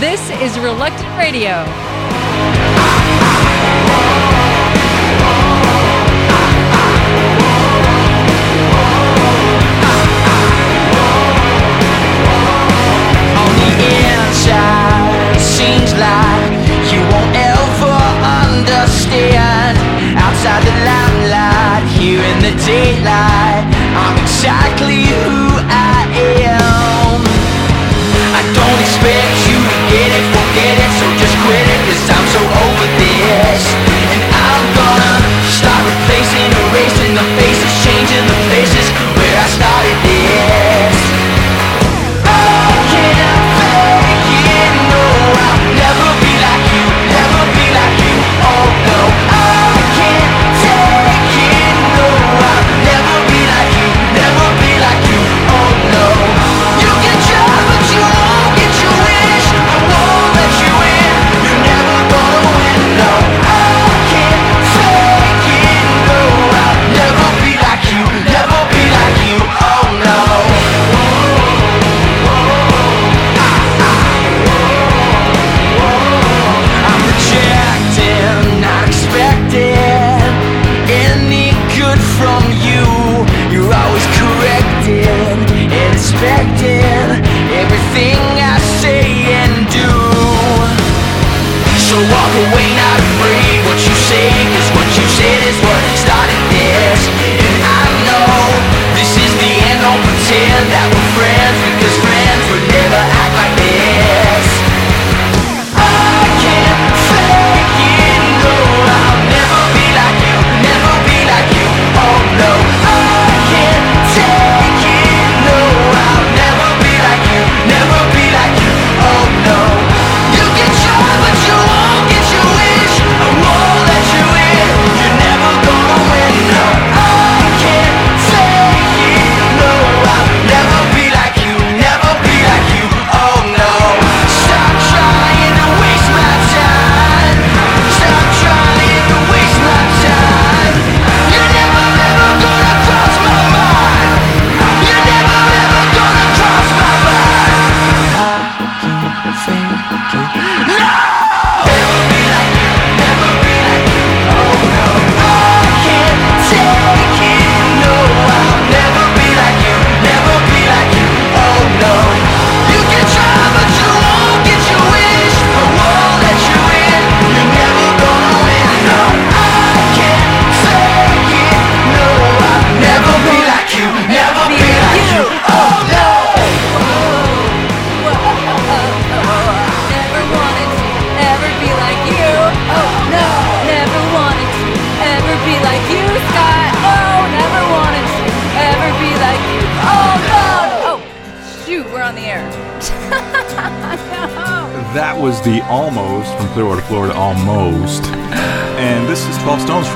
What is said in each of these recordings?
This is Reluctant Radio. inside seems like you won't ever understand. Outside the limelight, here in the daylight, I'm exactly who I am. I don't expect.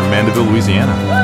from Mandeville, Louisiana.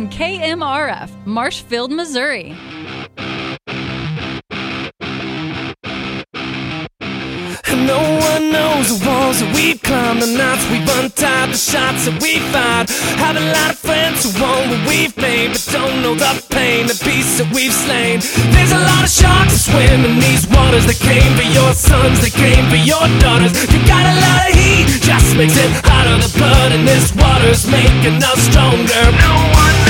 on KMRF, Marshfield, Missouri. No one knows the walls that we the knots we've untied, the shots that we fired. Have a lot of friends who own what we've made, but don't know the pain, the beasts that we've slain. There's a lot of sharks swim in these waters that came for your sons, that came for your daughters. You got a lot of heat, just makes it hotter. The blood in this water's making us stronger. No one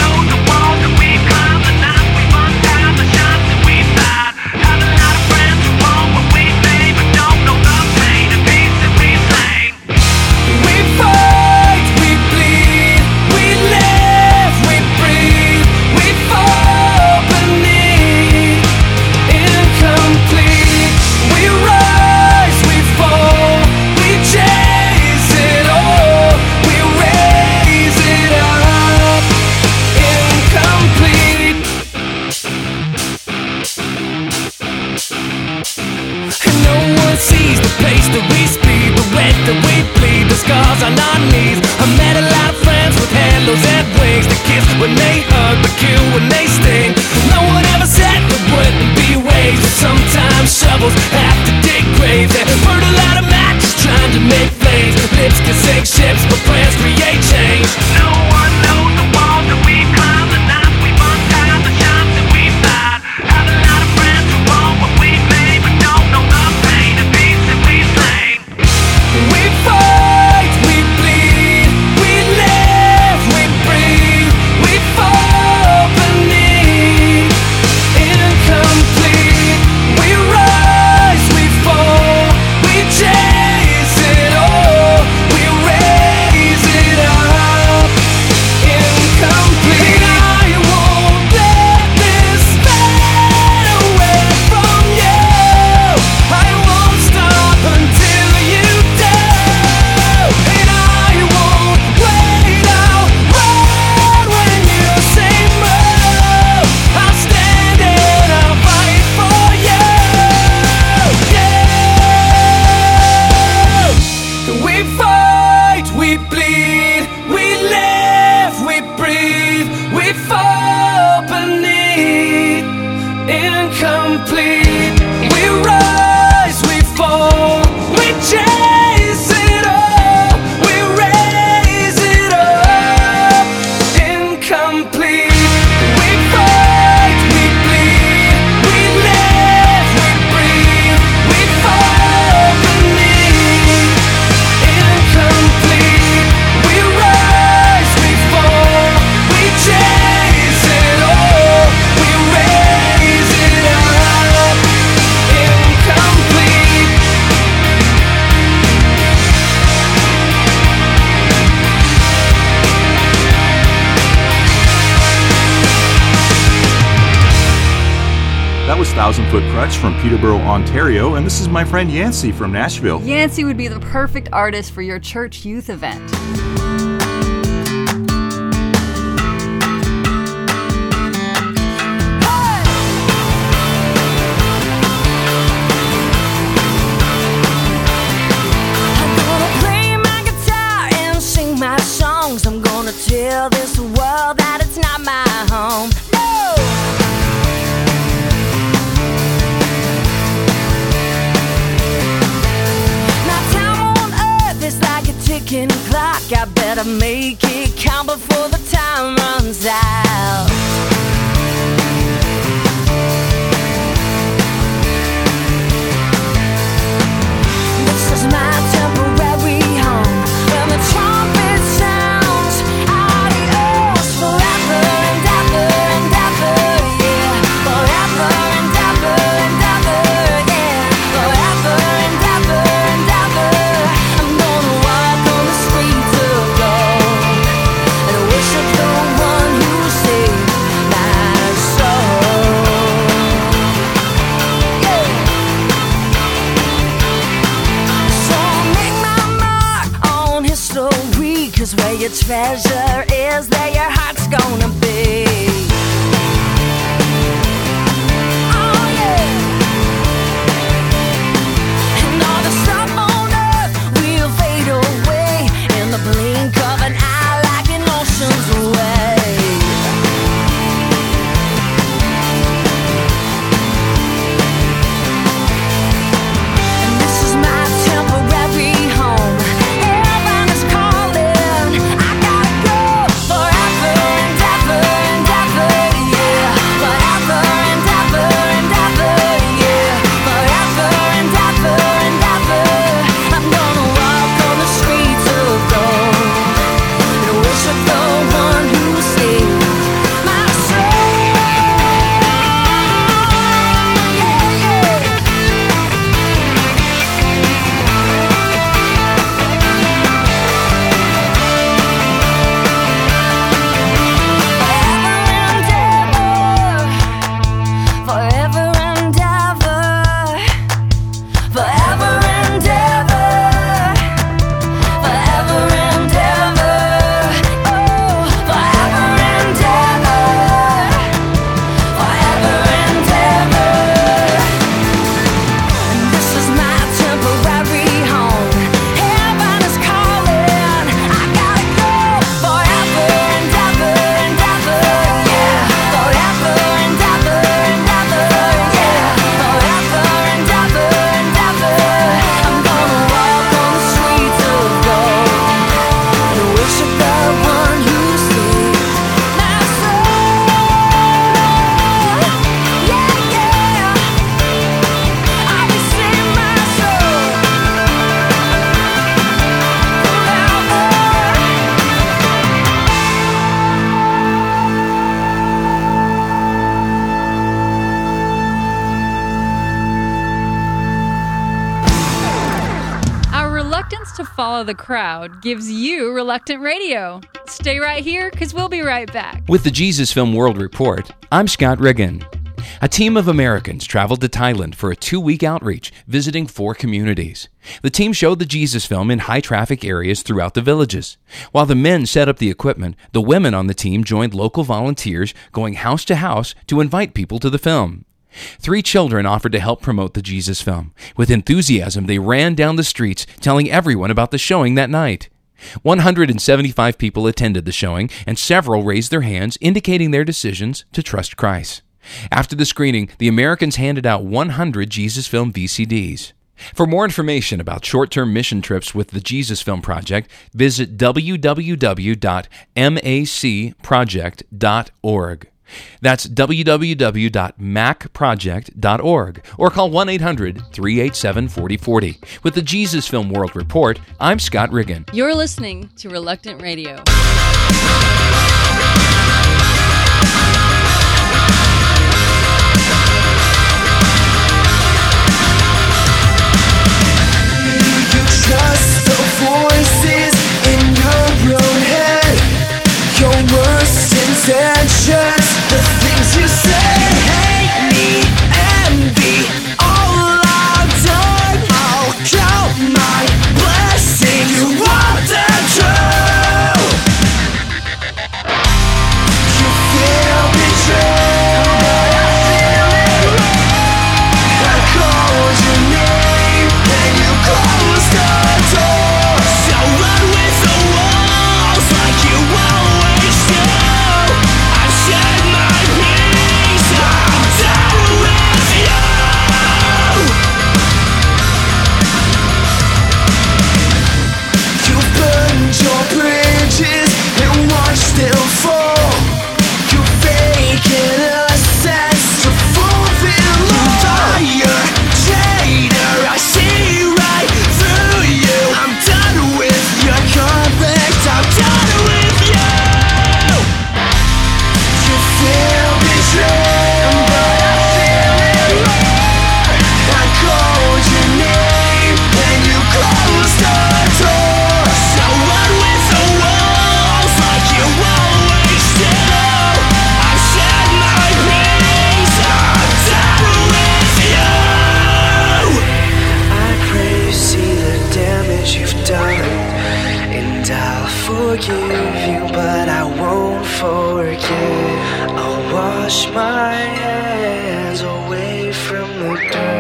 things They kiss when they hug But kill when they sting. No one ever said there wouldn't be ways. But sometimes shovels have to dig graves. And burn a lot of matches trying to make flames Lips can sink ships But plans create change. 1,000 Foot Krutch from Peterborough, Ontario, and this is my friend Yancy from Nashville. Yancy would be the perfect artist for your church youth event. make it follow the crowd gives you Reluctant Radio. Stay right here because we'll be right back. With the Jesus Film World Report, I'm Scott Riggin. A team of Americans traveled to Thailand for a two week outreach, visiting four communities. The team showed the Jesus film in high traffic areas throughout the villages. While the men set up the equipment, the women on the team joined local volunteers, going house to house to invite people to the film. Three children offered to help promote the Jesus film. With enthusiasm, they ran down the streets, telling everyone about the showing that night. 175 people attended the showing, and several raised their hands, indicating their decisions to trust Christ. After the screening, the Americans handed out 100 Jesus Film VCDs. For more information about short term mission trips with the Jesus Film Project, visit www.macproject.org. That's www.macproject.org or call 1 800 387 4040. With the Jesus Film World Report, I'm Scott Riggin. You're listening to Reluctant Radio. You trust the voices in your own head. Your worst intentions, the things you say. Forgive you, but I won't forget. I'll wash my hands away from the dirt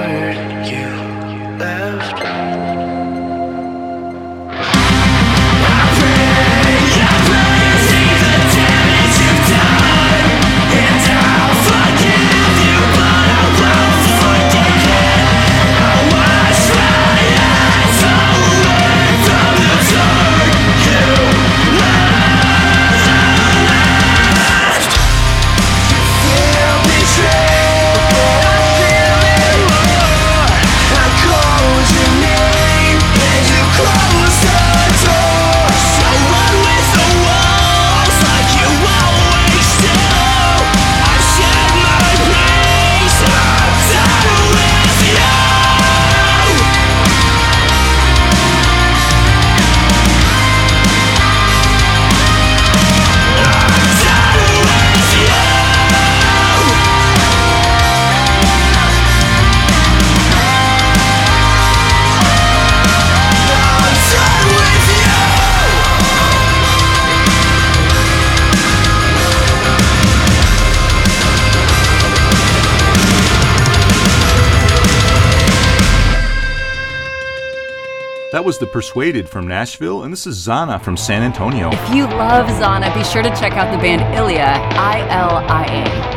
was The Persuaded from Nashville, and this is Zana from San Antonio. If you love Zana, be sure to check out the band Ilia, I L I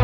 A.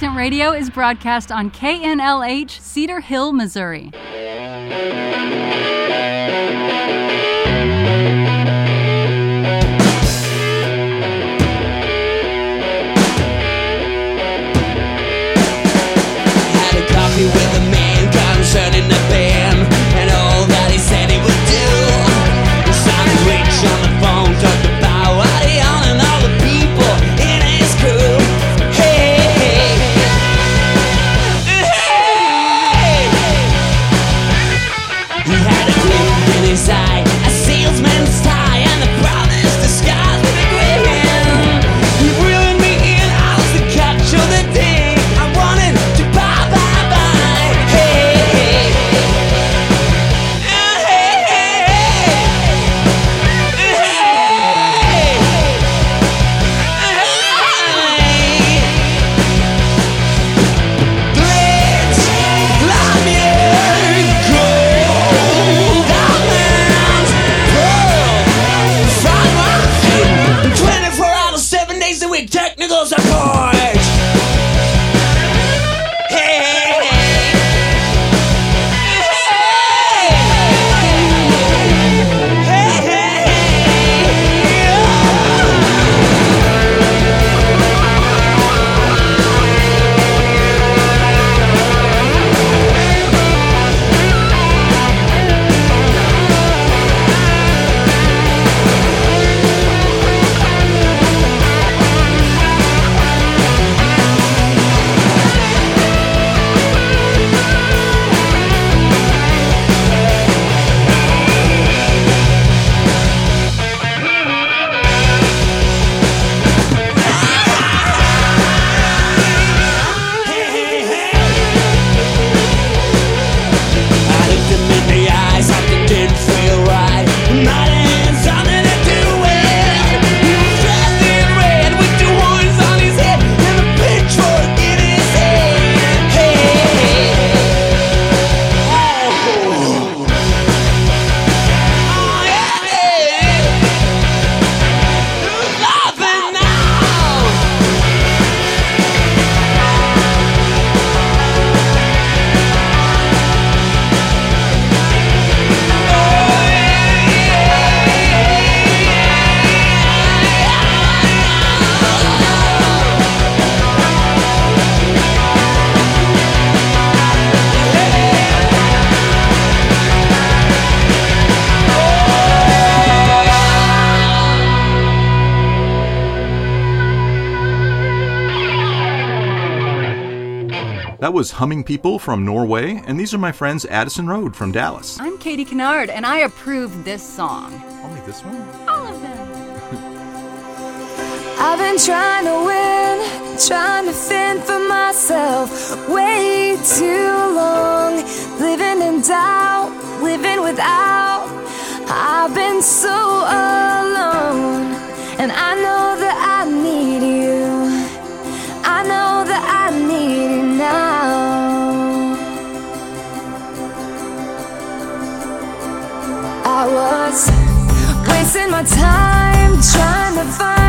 Reluctant Radio is broadcast on KNLH, Cedar Hill, Missouri. was Humming People from Norway, and these are my friends Addison Road from Dallas. I'm Katie Kennard, and I approve this song. Only this one? All of them. I've been trying to win, trying to fend for myself way too long. Living in doubt, living without my time trying to find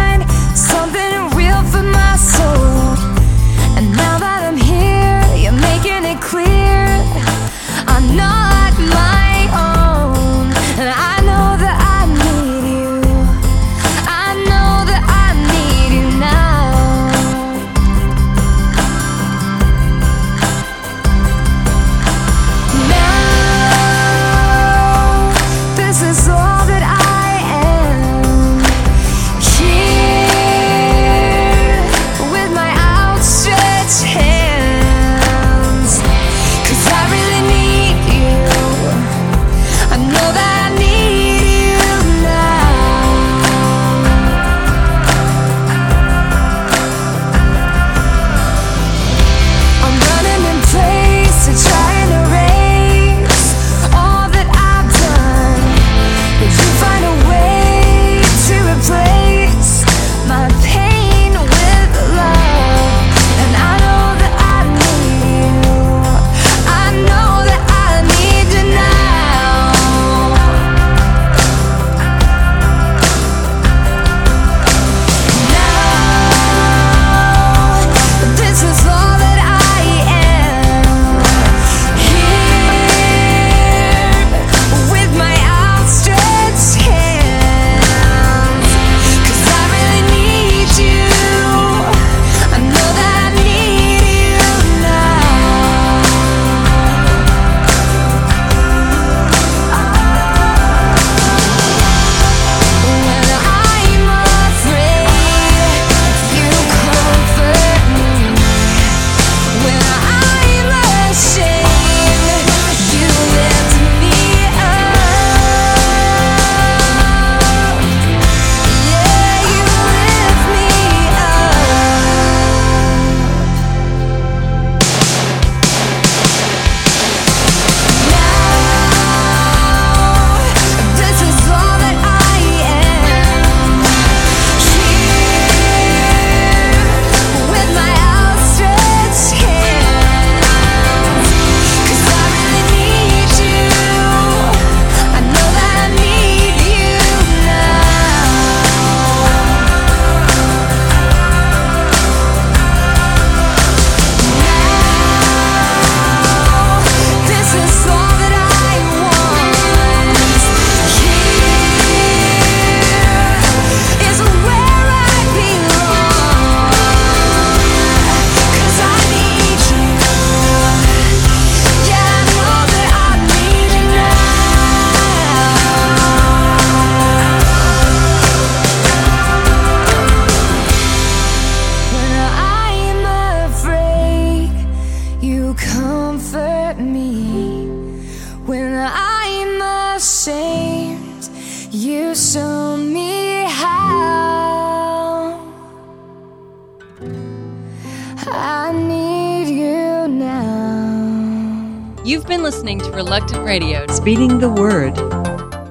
Reluctant Radio. Speeding the word.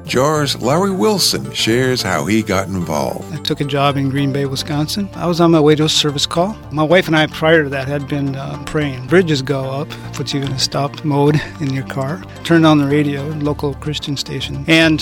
JAARS Larry Wilson shares how he got involved. I took a job in Green Bay, Wisconsin. I was on my way to a service call. My wife and I, prior to that, had been uh, praying. Bridges go up, puts you in a stop mode in your car. Turned on the radio, local Christian station, and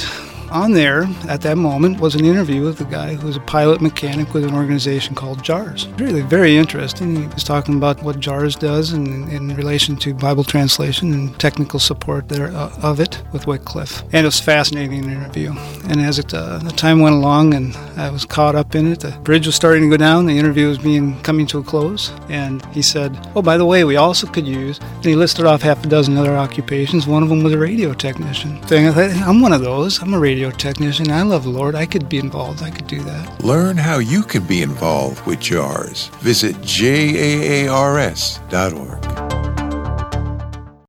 on there at that moment was an interview with a guy who was a pilot mechanic with an organization called JAARS. Really very interesting. He was talking about what JAARS does in, in relation to Bible translation and technical support there uh, of it with Wycliffe. And it was fascinating interview. And as it, uh, the time went along and I was caught up in it, the bridge was starting to go down, the interview was being coming to a close, and he said, "Oh, by the way, we also could use." And he listed off half a dozen other occupations. One of them was a radio technician. Thing, I'm one of those. I'm a radio technician. I love the Lord. I could be involved. I could do that. Learn how you can be involved with JAARS. Visit JAARS.org.